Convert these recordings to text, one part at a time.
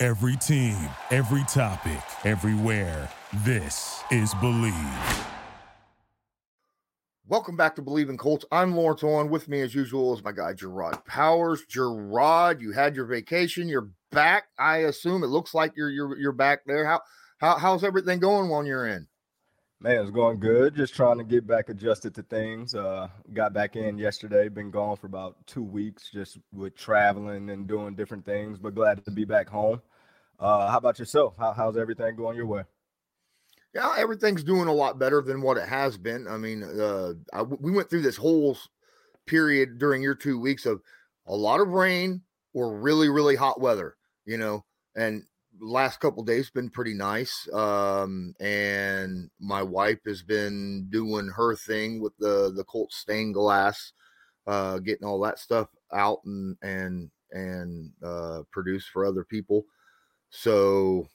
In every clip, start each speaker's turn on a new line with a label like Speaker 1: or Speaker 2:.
Speaker 1: Every team, every topic, everywhere. This is Bleav.
Speaker 2: Welcome back to Bleav in Colts. I'm Lawrence Owen. With me, as usual, is my guy Gerard Powers. Gerard, you had your vacation. You're back. I assume it looks like you're you're you're back there. How how how's everything going while you're end?
Speaker 3: Man, it's going good. Just trying to get back adjusted to things. Uh, got back in yesterday. Been gone for about two weeks, just with traveling and doing different things. But glad to be back home. Uh, how about yourself? How, how's everything going your way?
Speaker 2: Yeah, everything's doing a lot better than what it has been. I mean, uh, I, we went through this whole period during your two weeks of a lot of rain or really, really hot weather, you know, and last couple days been pretty nice. Um, and my wife has been doing her thing with the, the Colt stained glass, uh, getting all that stuff out and, and, and, uh, produced for other people. So,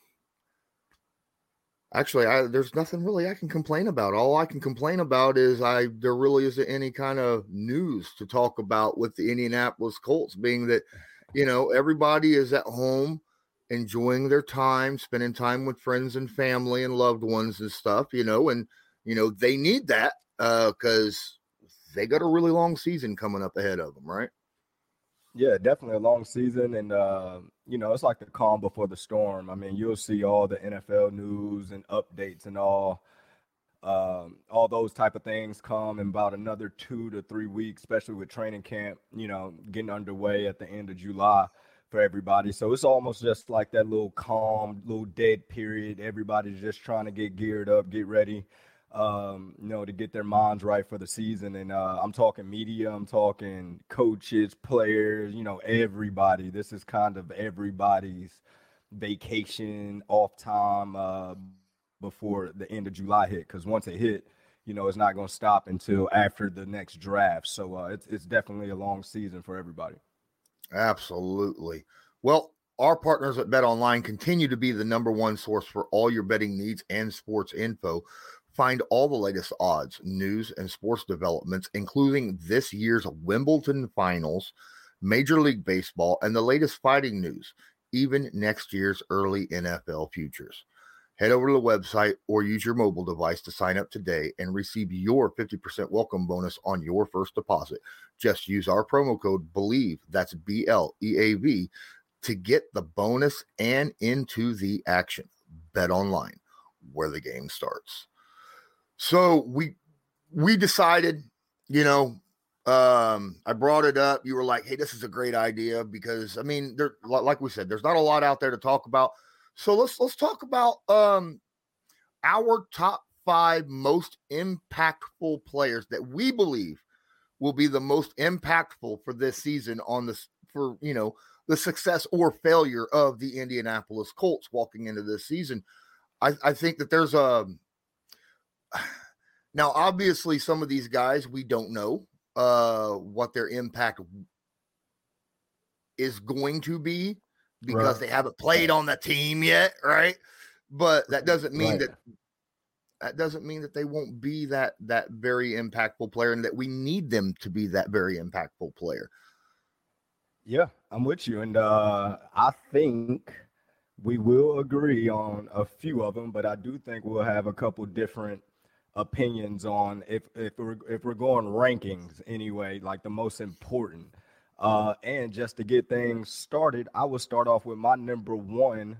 Speaker 2: Actually, I, there's nothing really I can complain about. All I can complain about is I there really isn't any kind of news to talk about with the Indianapolis Colts, being that you know everybody is at home enjoying their time, spending time with friends and family and loved ones and stuff. You know, and you know they need that uh, because uh, they got a really long season coming up ahead of them, right?
Speaker 3: Yeah, definitely a long season, and uh, you know it's like the calm before the storm. I mean, you'll see all the NFL news and updates and all, um, all those type of things come in about another two to three weeks, especially with training camp. You know, getting underway at the end of July for everybody. So it's almost just like that little calm, little dead period. Everybody's just trying to get geared up, get ready um, you know, to get their minds right for the season. And uh, I'm talking media, I'm talking coaches, players, you know, everybody. This is kind of everybody's vacation, off time uh, before the end of July hit. Because once it hit, you know, it's not going to stop until after the next draft. So uh, it's it's definitely a long season for everybody.
Speaker 2: Absolutely. Well, our partners at Bet Online continue to be the number one source for all your betting needs and sports info. Find all the latest odds, news, and sports developments, including this year's Wimbledon finals, Major League Baseball, and the latest fighting news, even next year's early NFL futures. Head over to the website or use your mobile device to sign up today and receive your 50% welcome bonus on your first deposit. Just use our promo code BLEAV, that's B L E A V, to get the bonus and into the action. Bet online, where the game starts. So we we decided, you know, um, I brought it up. You were like, "Hey, this is a great idea," because I mean, there, like we said, there's not a lot out there to talk about. So let's let's talk about um our top five most impactful players that we believe will be the most impactful for this season on this for you know the success or failure of the Indianapolis Colts walking into this season. I, I think that there's a now, obviously, some of these guys we don't know uh, what their impact is going to be because right. they haven't played on the team yet, right? But that doesn't mean right. that that doesn't mean that they won't be that that very impactful player and that we need them to be that very impactful player.
Speaker 3: Yeah, I'm with you and uh I think we will agree on a few of them, but I do think we'll have a couple different opinions on if if we're if we're going rankings anyway, like the most important. Uh, and just to get things started, I will start off with my number one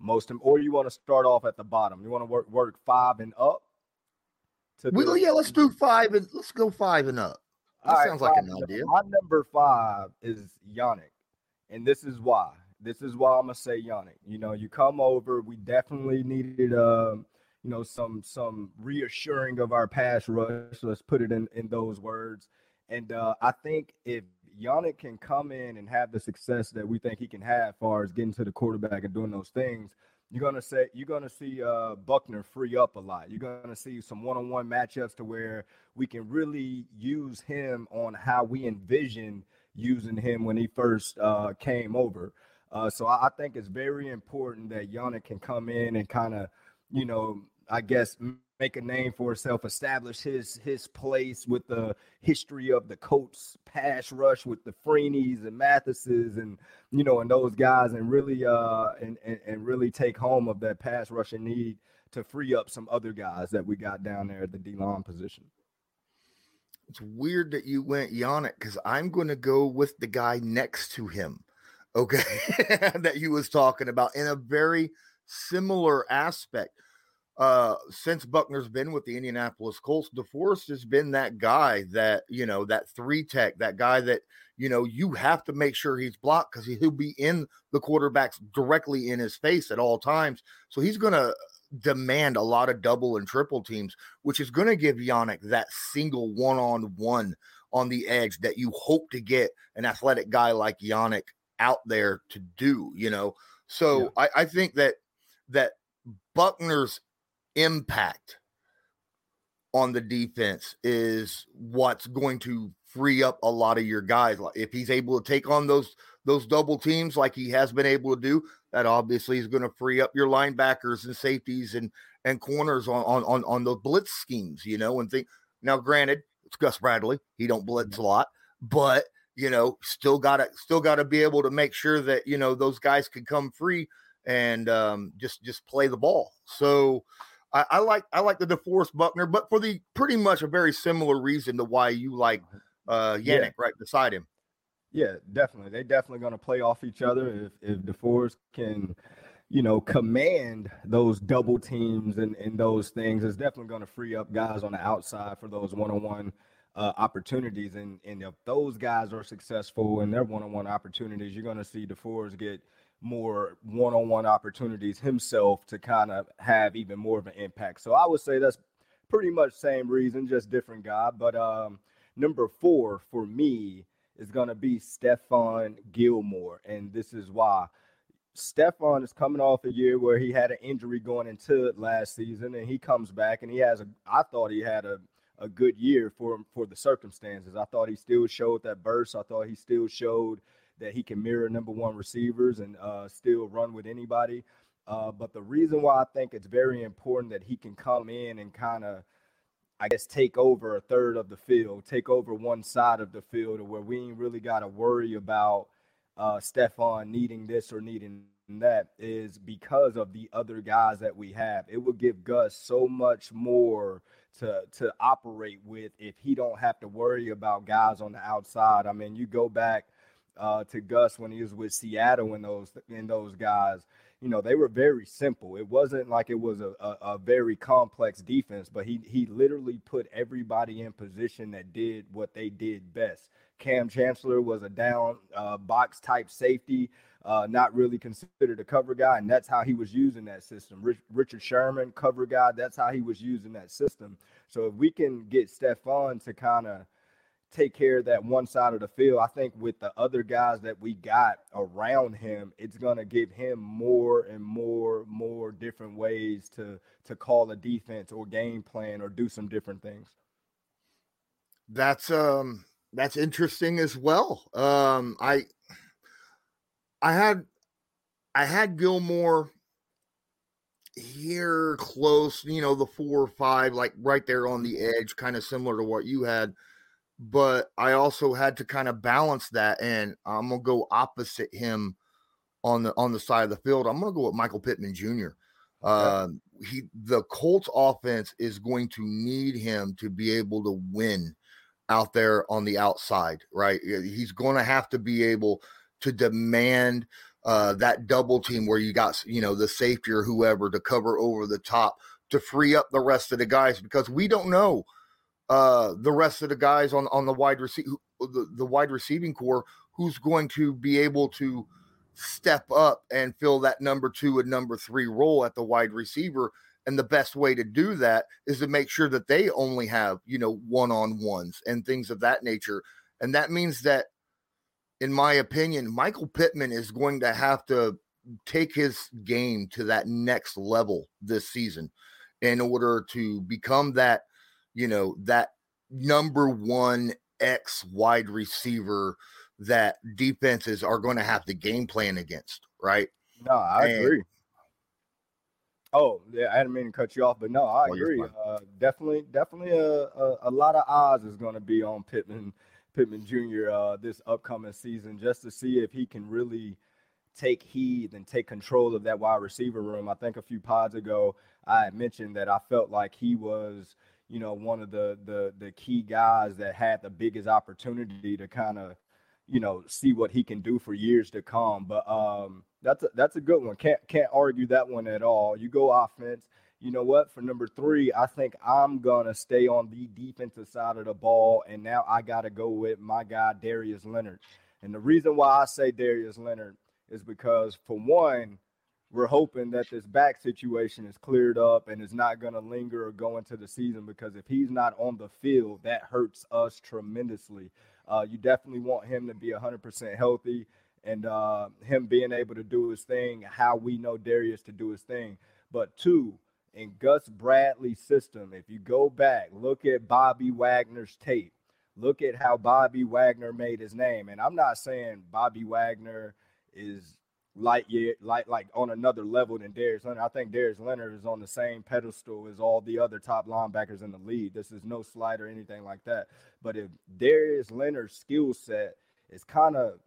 Speaker 3: most, of them or you want to start off at the bottom. You want to work work five and up.
Speaker 2: To well, the, yeah, let's do five and let's go five and up. That right, sounds like an idea.
Speaker 3: My number five is Yannick, and this is why. This is why I'm gonna say Yannick. You know, you come over. We definitely needed um, you know some some reassuring of our pass rush. Let's put it in in those words. And uh, I think if Yannick can come in and have the success that we think he can have, as far as getting to the quarterback and doing those things, you're gonna say you're gonna see uh, Buckner free up a lot. You're gonna see some one-on-one matchups to where we can really use him on how we envision using him when he first uh, came over. Uh, so I, I, think it's very important that Yannick can come in and kind of, you know, I guess make a name for himself, establish his his place with the history of the Colts pass rush with the Freeneys and Mathises and you know and those guys, and really uh and, and and really take home of that pass rushing need to free up some other guys that we got down there at the D line position.
Speaker 2: It's weird that you went Yannick because I'm going to go with the guy next to him. Okay, that you was talking about in a very similar aspect uh since Buckner's been with the Indianapolis Colts, DeForest has been that guy that you know that three tech, that guy that you know you have to make sure he's blocked because he'll be in the quarterback's directly in his face at all times. So he's gonna demand a lot of double and triple teams, which is gonna give Yannick that single one on one on the edge that you hope to get an athletic guy like Yannick out there to do, you know. So yeah. I, I think that that Buckner's impact on the defense is what's going to free up a lot of your guys. If he's able to take on those those double teams like he has been able to do, that obviously is going to free up your linebackers and safeties and and corners on on on, on those blitz schemes, you know, and think now granted, it's Gus Bradley. He don't blitz a lot, but you know, still gotta still gotta be able to make sure that you know those guys can come free and um, just just play the ball. So I, I, like I like the DeForest Buckner, but for the pretty much a very similar reason to why you like uh Yannick yeah. right beside him.
Speaker 3: Yeah, definitely. They definitely going to play off each other if if DeForest can, you know, command those double teams and and those things. It's definitely going to free up guys on the outside for those one on one uh, opportunities. And and if those guys are successful in their one on one opportunities, you're going to see DeForest get more one-on-one opportunities himself to kind of have even more of an impact. So I would say that's pretty much same reason, just different guy. But um, number four for me is going to be Stephon Gilmore, and this is why. Stephon is coming off a year where he had an injury going into last season, and he comes back and he has a. I thought he had a a good year for for the circumstances. I thought he still showed that burst. I thought he still showed that he can mirror number one receivers and uh, still run with anybody. Uh, but the reason why I think it's very important that he can come in and kind of, I guess, take over a third of the field, take over one side of the field, where we ain't really got to worry about uh, Stephon needing this or needing that, is because of the other guys that we have. It would give Gus so much more to to operate with if he don't have to worry about guys on the outside. I mean, you go back uh, to Gus when he was with Seattle and those and those guys. You know, they were very simple. It wasn't like it was a, a, a, very complex defense, but he he literally put everybody in position that did what they did best. Kam Chancellor was a down uh, box type safety, uh, not really considered a cover guy, and that's how he was using that system. Rich, Richard Sherman, cover guy, that's how he was using that system. So if we can get Stephon to kind of take care of that one side of the field. I think with the other guys that we got around him, it's gonna give him more and more, more different ways to to call a defense or game plan or do some different things.
Speaker 2: That's um that's interesting as well. Um I I had I had Gilmore here close, you know, the four or five, like right there on the edge, kind of similar to what you had but I also had to kind of balance that, and I'm gonna go opposite him on the on the side of the field. I'm gonna go with Michael Pittman Jr. Uh, he the Colts offense is going to need him to be able to win out there on the outside, right? He's going to have to be able to demand uh, that double team where you got you know the safety or whoever to cover over the top to free up the rest of the guys because we don't know uh, the rest of the guys on on the wide receive the, the wide receiving corps who's going to be able to step up and fill that number two and number three role at the wide receiver. And the best way to do that is to make sure that they only have, you know, one on ones and things of that nature. And that means that in my opinion, Michael Pittman is going to have to take his game to that next level this season in order to become that, you know, that number one X wide receiver that defenses are going to have to game plan against, right?
Speaker 3: No, I and, agree. Oh, yeah, I didn't mean to cut you off, but no, I oh, agree. Uh, definitely, definitely a, a, a, lot of odds is going to be on Pittman, Pittman Jr. Uh, this upcoming season, just to see if he can really take heed and take control of that wide receiver room. I think a few pods ago I mentioned that I felt like he was, you know, one of the the the key guys that had the biggest opportunity to kind of, you know, see what he can do for years to come. But um, that's a, that's a good one. Can't can't argue that one at all. You go offense. You know what? For number three, I think I'm gonna stay on the defensive side of the ball, and now I got to go with my guy Darius Leonard. And the reason why I say Darius Leonard is because for one, we're hoping that this back situation is cleared up and is not going to linger or go into the season because if he's not on the field, that hurts us tremendously. Uh, you definitely want him to be 100% healthy and uh, him being able to do his thing, how we know Darius to do his thing. But two, in Gus Bradley's system, if you go back, look at Bobby Wagner's tape, look at how Bobby Wagner made his name. And I'm not saying Bobby Wagner – is light yet like like on another level than Darius Leonard. I think Darius Leonard is on the same pedestal as all the other top linebackers in the league. This is no slight or anything like that. But if Darius Leonard's skill set is kind of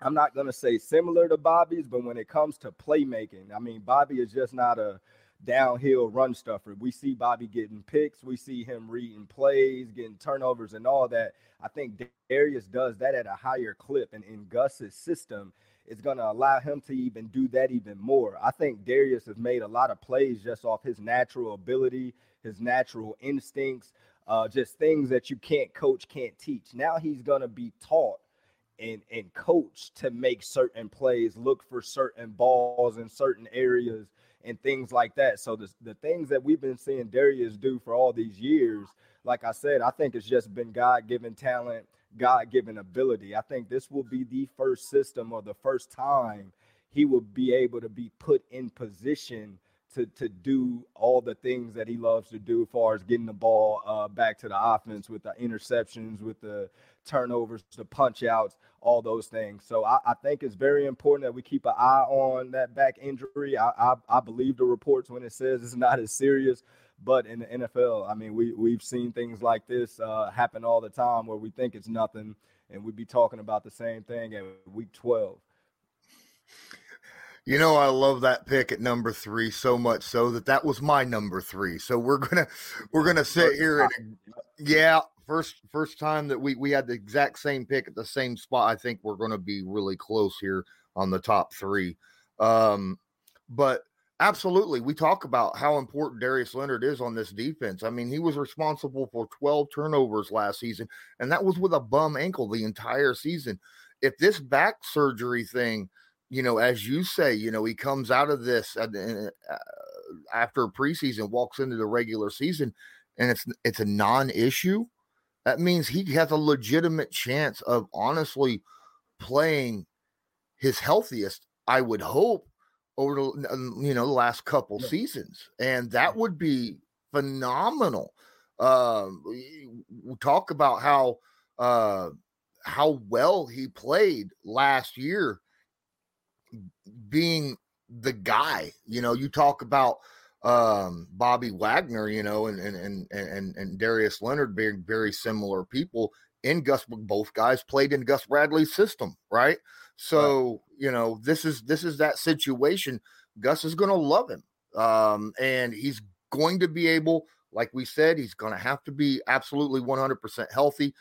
Speaker 3: I'm not gonna say similar to Bobby's, but when it comes to playmaking, I mean Bobby is just not a downhill run stuffer. We see Bobby getting picks, we see him reading plays, getting turnovers, and all that. I think Darius does that at a higher clip, and in Gus's system, is going to allow him to even do that even more. I think Darius has made a lot of plays just off his natural ability, his natural instincts, uh, just things that you can't coach, can't teach. Now he's going to be taught and and coached to make certain plays, look for certain balls in certain areas and things like that. So the the things that we've been seeing Darius do for all these years, like I said, I think it's just been God given talent God given ability. I think this will be the first system or the first time he will be able to be put in position to to do all the things that he loves to do as far as getting the ball uh, back to the offense with the interceptions, with the turnovers, the punch outs, all those things. So I, I think it's very important that we keep an eye on that back injury. I, I, I believe the reports when it says it's not as serious but in the NFL, I mean, we we've seen things like this uh, happen all the time where we think it's nothing, and we'd be talking about the same thing at week twelve.
Speaker 2: You know, I love that pick at number three so much so that that was my number three. So we're gonna we're gonna sit here and yeah, first first time that we we had the exact same pick at the same spot. I think we're gonna be really close here on the top three. Um, but Absolutely. We talk about how important Darius Leonard is on this defense. I mean, he was responsible for 12 turnovers last season, and that was with a bum ankle the entire season. If this back surgery thing, you know, as you say, you know, he comes out of this uh, after preseason, walks into the regular season, and it's it's a non-issue. That means he has a legitimate chance of honestly playing his healthiest. I would hope over the you know the last couple yeah. seasons, and that would be phenomenal. Um, we, talk about how uh, how well he played last year, being the guy. You know, you talk about um, Bobby Wagner, you know, and and and and, and Darius Leonard being very similar people. In Gus, both guys played in Gus Bradley's system, right? So. You know, this is this is that situation. Gus is going to love him, um, and he's going to be able, like we said, he's going to have to be absolutely 100% healthy.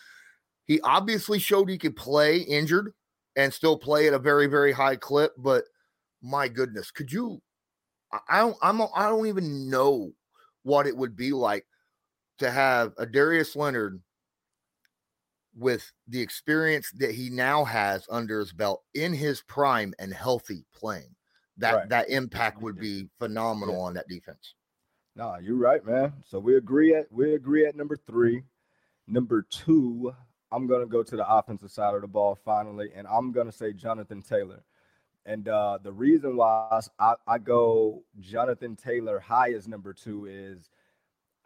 Speaker 2: He obviously showed he could play injured and still play at a very very high clip, but my goodness, could you? I don't. I'm. I don't even know what it would be like to have a Darius Leonard with the experience that he now has under his belt in his prime and healthy playing, that right. that impact would be phenomenal yeah. on that defense.
Speaker 3: No, you're right, man. So we agree at we agree at number three. Number two, I'm gonna go to the offensive side of the ball finally, and I'm gonna say Jonathan Taylor. And uh, the reason why I, I go Jonathan Taylor high as number two is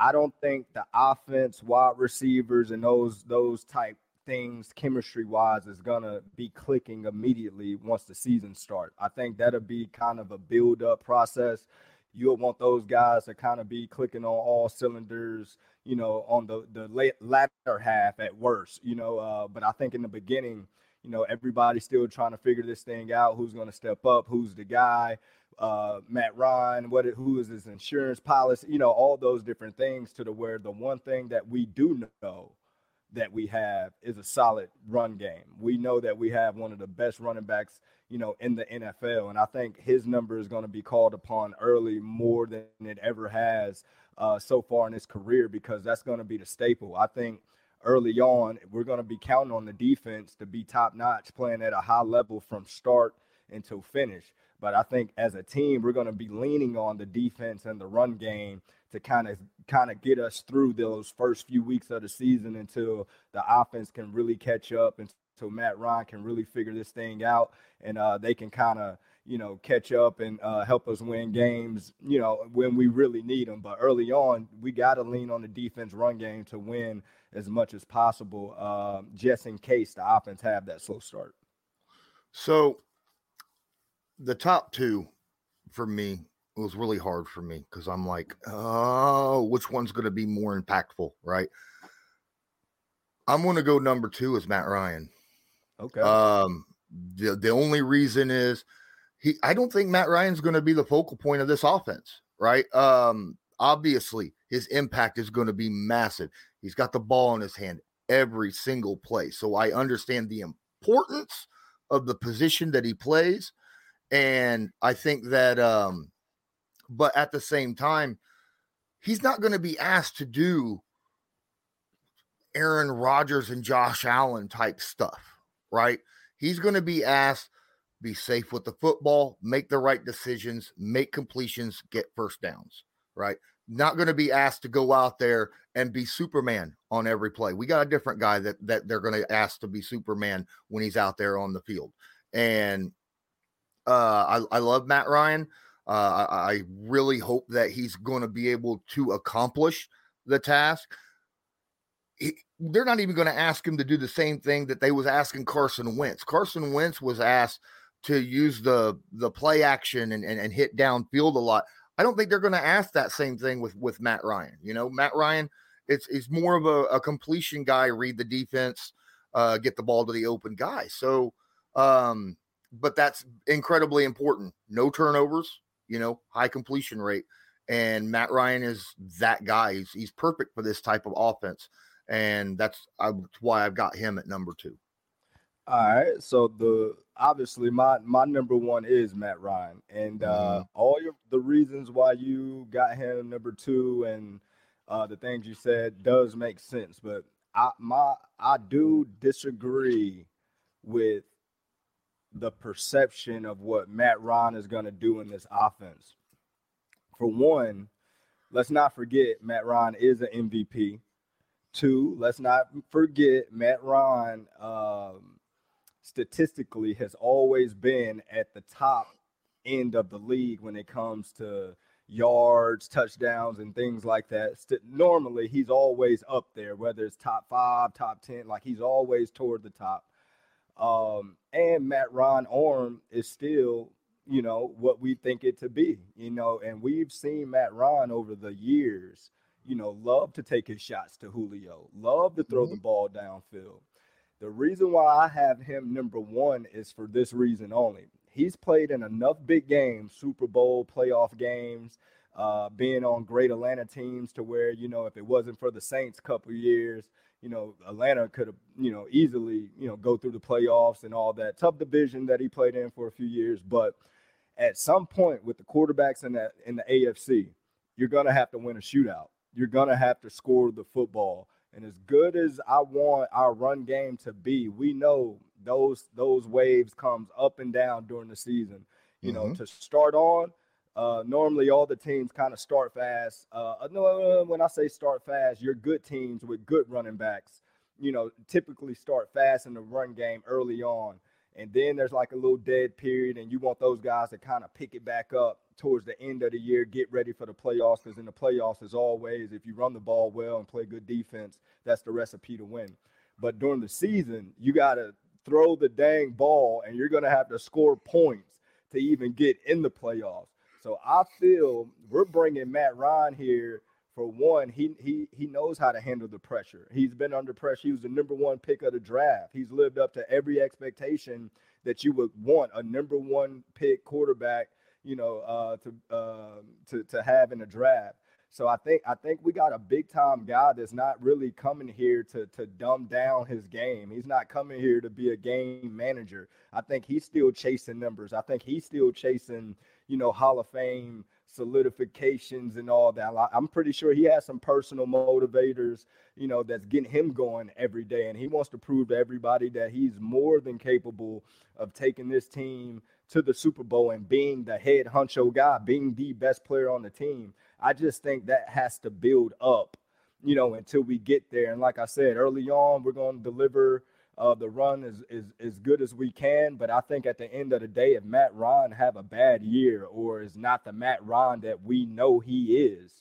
Speaker 3: I don't think the offense, wide receivers, and those those type things chemistry wise is gonna be clicking immediately once the season starts. I think that'll be kind of a build up process. You'll want those guys to kind of be clicking on all cylinders, you know, on the the late, latter half at worst, you know. Uh, but I think in the beginning you know, everybody's still trying to figure this thing out. Who's to step up? Who's the guy? Uh, Matt Ryan, what? Who is his insurance policy? You know, all those different things. To the where the one thing that we do know that we have is a solid run game. We know that we have one of the best running backs, you know, in the NFL, and I think his number is going to be called upon early more than it ever has uh, so far in his career because that's going to be the staple. I think early on, we're going to be counting on the defense to be top notch, playing at a high level from start until finish. But I think as a team, we're going to be leaning on the defense and the run game to kind of kind of get us through those first few weeks of the season until the offense can really catch up and until Matt Ryan can really figure this thing out and uh, they can kind of you know catch up and uh, help us win games you know when we really need them. But early on, we got to lean on the defense run game to win as much as possible, um, just in case the offense have that slow start.
Speaker 2: So, the top two for me was really hard for me because I'm like, oh, which one's going to be more impactful, right? I'm going to go number two is Matt Ryan.
Speaker 3: Okay.
Speaker 2: Um, the the only reason is he. I don't think Matt Ryan's going to be the focal point of this offense, right? Um, obviously his impact is going to be massive. He's got the ball in his hand every single play. So I understand the importance of the position that he plays. And I think that, um, but at the same time, he's not going to be asked to do Aaron Rodgers and Josh Allen type stuff, right? He's going to be asked be safe with the football, make the right decisions, make completions, get first downs, right? not going to be asked to go out there and be Superman on every play. We got a different guy that that they're going to ask to be Superman when he's out there on the field. And uh, I, I love Matt Ryan. Uh, I, I really hope that he's going to be able to accomplish the task. He, they're not even going to ask him to do the same thing that they was asking Carson Wentz. Carson Wentz was asked to use the the play action and, and, and hit downfield a lot. I don't think they're going to ask that same thing with with Matt Ryan. You know, Matt Ryan, it's is more of a, a, completion guy, read the defense, uh, get the ball to the open guy. So, um, but that's incredibly important. No turnovers, you know, high completion rate, and Matt Ryan is that guy. He's he's perfect for this type of offense, and that's, I, why I've got him at number two.
Speaker 3: All right. So the obviously my my number one is Matt Ryan, and uh, mm-hmm. all your the reasons why you got him number two and uh, the things you said does make sense. But I my I do disagree with the perception of what Matt Ryan is going to do in this offense. For one, let's not forget Matt Ryan is an MVP. Two, let's not forget Matt Ryan. Um, statistically has always been at the top end of the league when it comes to yards, touchdowns, and things like that. St- normally, he's always up there, whether it's top five, top 10, like he's always toward the top. Um, and Matt Ryan arm is still, you know, what we think it to be, you know, and we've seen Matt Ryan over the years, you know, love to take his shots to Julio, love to throw mm-hmm. the ball downfield. The reason why I have him number one is for this reason only. He's played in enough big games, Super Bowl, playoff games, uh, being on great Atlanta teams to where, you know, if it wasn't for the Saints couple years, you know, Atlanta could have, you know, easily, you know, go through the playoffs and all that tough division that he played in for a few years. But at some point with the quarterbacks in that in the AFC, you're gonna have to win a shootout. You're gonna have to score the football. And as good as I want our run game to be, we know those those waves comes up and down during the season. You mm-hmm. know, to start on, uh, normally all the teams kind of start fast. Uh, no, when I say start fast, you're good teams with good running backs. you know, typically start fast in the run game early on. And then there's like a little dead period, and you want those guys to kind of pick it back up towards the end of the year, get ready for the playoffs. Because in the playoffs, as always, if you run the ball well and play good defense, that's the recipe to win. But during the season, you got to throw the dang ball, and you're going to have to score points to even get in the playoffs. So I feel we're bringing Matt Ryan here for one, he he he knows how to handle the pressure. He's been under pressure. He was the number one pick of the draft. He's lived up to every expectation that you would want a number one pick quarterback, you know, uh, to uh, to to have in a draft. So I think I think we got a big time guy that's not really coming here to to dumb down his game. He's not coming here to be a game manager. I think he's still chasing numbers. I think he's still chasing, you know, Hall of Fame solidifications and all that. I'm pretty sure he has some personal motivators, you know, that's getting him going every day. And he wants to prove to everybody that he's more than capable of taking this team to the Super Bowl and being the head honcho guy, being the best player on the team. I just think that has to build up, you know, until we get there. And like I said, early on, we're going to deliver uh, the run is, is as good as we can. But I think at the end of the day, if Matt Ryan have a bad year or is not the Matt Ryan that we know he is,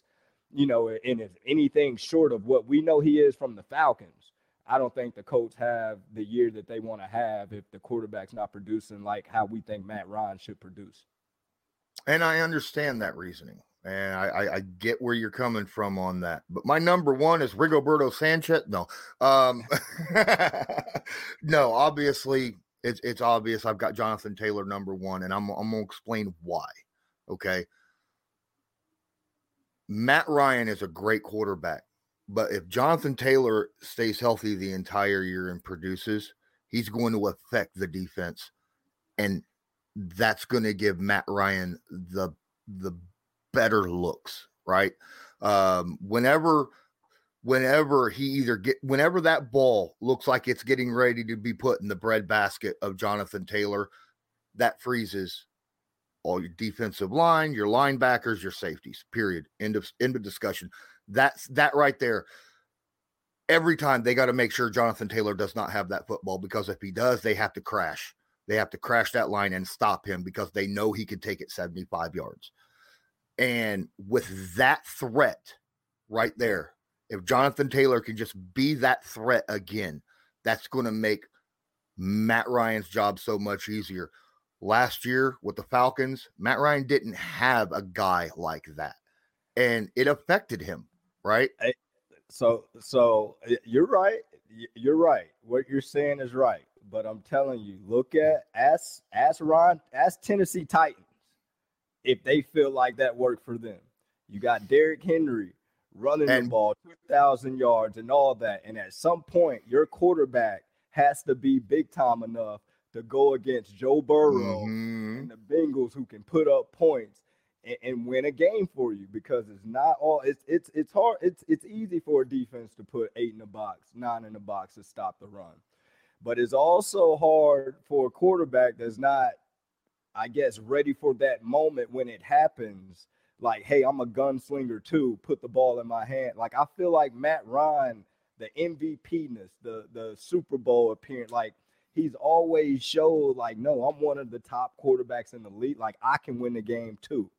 Speaker 3: you know, and is anything short of what we know he is from the Falcons, I don't think the Colts have the year that they want to have if the quarterback's not producing like how we think Matt Ryan should produce.
Speaker 2: And I understand that reasoning. And I, I, get where you're coming from on that. But my number one is Rigoberto Sanchez. No, um, no, obviously it's it's obvious. I've got Jonathan Taylor number one, and I'm I'm gonna explain why. Okay. Matt Ryan is a great quarterback, but if Jonathan Taylor stays healthy the entire year and produces, he's going to affect the defense, and that's going to give Matt Ryan the the better looks, right? Um, whenever whenever he either get whenever that ball looks like it's getting ready to be put in the bread basket of Jonathan Taylor, that freezes all your defensive line, your linebackers, your safeties. Period. End of end of discussion. That's that right there. Every time they got to make sure Jonathan Taylor does not have that football because if he does, they have to crash. They have to crash that line and stop him because they know he can take it 75 yards. And with that threat right there, if Jonathan Taylor can just be that threat again, that's going to make Matt Ryan's job so much easier. Last year with the Falcons, Matt Ryan didn't have a guy like that, and it affected him, right?
Speaker 3: So, so you're right. You're right. What you're saying is right. But I'm telling you, look at ask ask Ron, ask Tennessee Titans if they feel like that worked for them. You got Derrick Henry running and, the ball 2,000 yards and all that. And at some point, your quarterback has to be big time enough to go against Joe Burrow mm-hmm. and the Bengals who can put up points and, and, win a game for you because it's not all it's it's it's hard it's it's easy for a defense to put eight in the box, nine in the box to stop the run. But it's also hard for a quarterback that's not I guess, ready for that moment when it happens. Like, hey, I'm a gunslinger too. Put the ball in my hand. Like, I feel like Matt Ryan, the MVPness, the the Super Bowl appearance, like he's always showed like, no, I'm one of the top quarterbacks in the league. Like, I can win the game too.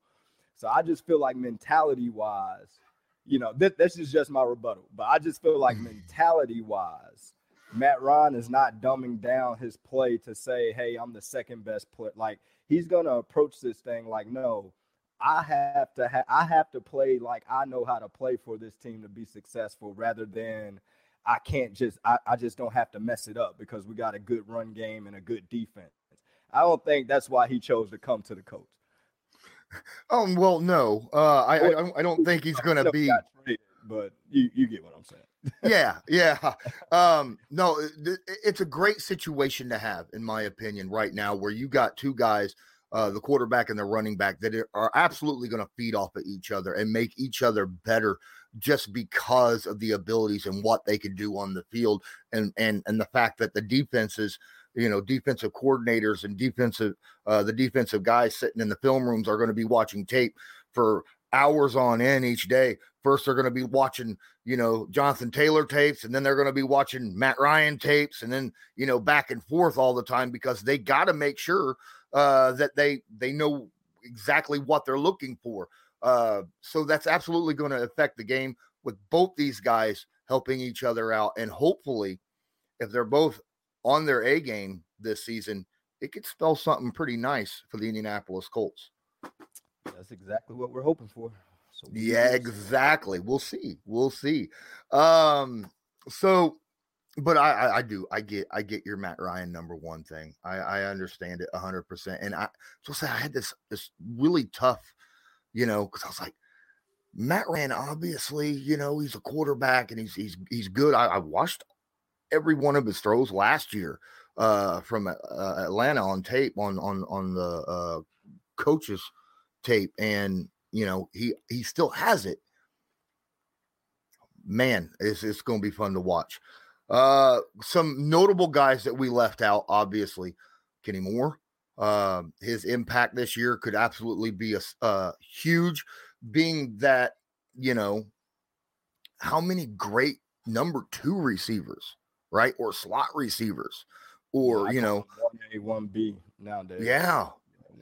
Speaker 3: So I just feel like mentality wise, you know, th- this is just my rebuttal, but I just feel like mentality wise, Matt Ryan is not dumbing down his play to say, hey, I'm the second best player. Like he's gonna approach this thing like, no, I have to ha- I have to play like I know how to play for this team to be successful rather than I can't just I, I just don't have to mess it up because we got a good run game and a good defense. I don't think that's why he chose to come to the coach.
Speaker 2: Oh well, no, uh, I, I don't I don't think he's gonna be.
Speaker 3: but you you get what I'm saying
Speaker 2: yeah, yeah. Um, no, it's a great situation to have, in my opinion, right now, where you got two guys, uh, the quarterback and the running back, that are absolutely going to feed off of each other and make each other better just because of the abilities and what they can do on the field, and and and the fact that the defenses you know defensive coordinators and defensive uh, the defensive guys sitting in the film rooms are going to be watching tape for hours on end each day First, they're going to be watching, you know, Jonathan Taylor tapes, and then they're going to be watching Matt Ryan tapes, and then, you know, back and forth all the time because they got to make sure uh, that they they know exactly what they're looking for. Uh, so that's absolutely going to affect the game with both these guys helping each other out, and hopefully, if they're both on their A game this season, it could spell something pretty nice for the Indianapolis Colts.
Speaker 3: That's exactly what we're hoping for.
Speaker 2: So yeah, exactly. We'll see. We'll see. Um, so but I, I, I do I get I get your Matt Ryan number one thing. I, I understand it hundred percent. And I so say I had this this really tough, you know, because I was like, Matt Ryan, obviously, you know, he's a quarterback and he's he's he's good. I, I watched every one of his throws last year uh from uh, Atlanta on tape on on on the uh coaches tape and you know he he still has it. Man it's, it's going to be fun to watch. Uh some notable guys that we left out obviously kenny moore uh, his impact this year could absolutely be a uh, huge being that you know how many great number two receivers right or slot receivers or yeah, you know
Speaker 3: one a one b nowadays.
Speaker 2: Yeah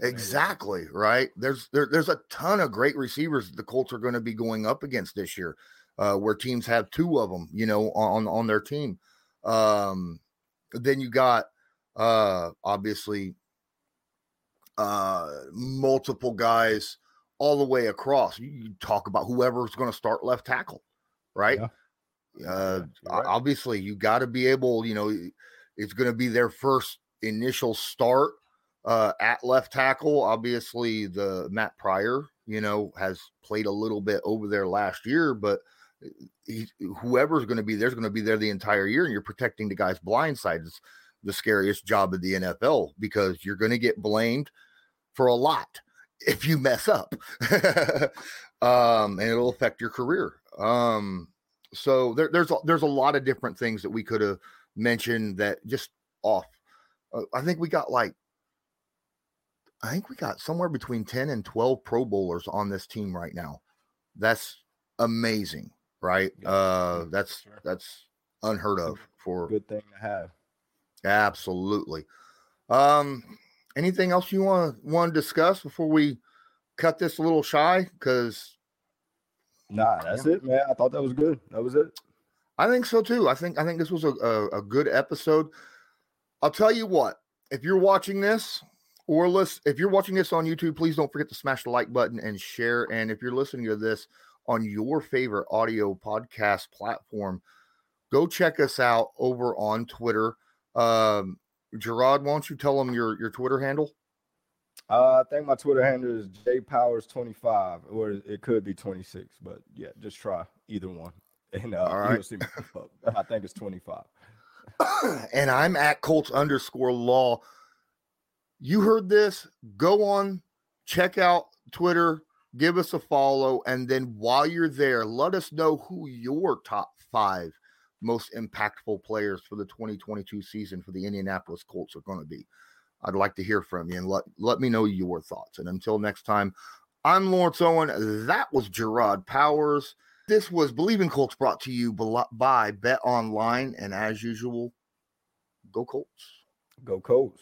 Speaker 2: Exactly right. There's there, there's a ton of great receivers the Colts are going to be going up against this year, uh, where teams have two of them, you know, on on their team. Um, then you got uh, obviously uh, multiple guys all the way across. You, you talk about whoever's going to start left tackle, right? Yeah. Uh, right. Obviously, you got to be able. You know, it's going to be their first initial start uh, at left tackle, obviously the Matt Pryor, you know, has played a little bit over there last year, but uh, he, whoever's going to be there's going to be there the entire year, and you're protecting the guy's blind side is the scariest job of the NFL because you're going to get blamed for a lot if you mess up, um, and it'll affect your career. Um, so there, there's a, there's a lot of different things that we could have mentioned that just off. Uh, I think we got like I think we got somewhere between 10 and 12 Pro Bowlers on this team right now. That's amazing, right? Yeah, uh that's sure. that's unheard of for
Speaker 3: good thing to have.
Speaker 2: Absolutely. Um anything else you want to want to discuss before we cut this a little shy cuz
Speaker 3: Nah, that's yeah. it, man. I thought that was good. That was it.
Speaker 2: I think so too. I think I think this was a, a, a good episode. I'll tell you what, if you're watching this or list if you're watching this on YouTube, please don't forget to smash the like button and share. And if you're listening to this on your favorite audio podcast platform, go check us out over on Twitter. Um, Gerard, why don't you tell them your your Twitter handle?
Speaker 3: Uh, I think my Twitter handle is jpowers25, or it could be 26, but yeah, just try either one, and uh, All right. you'll see me. I think it's 25.
Speaker 2: and I'm at Colts underscore law you heard this, go on, check out Twitter, give us a follow, and then while you're there, let us know who your top five most impactful players for the 2022 season for the Indianapolis Colts are going to be. I'd like to hear from you and let, let me know your thoughts. And until next time, I'm Lawrence Owen. That was Gerard Powers. This was Bleav in Colts brought to you by Bet Online. And as usual, go Colts.
Speaker 3: Go Colts.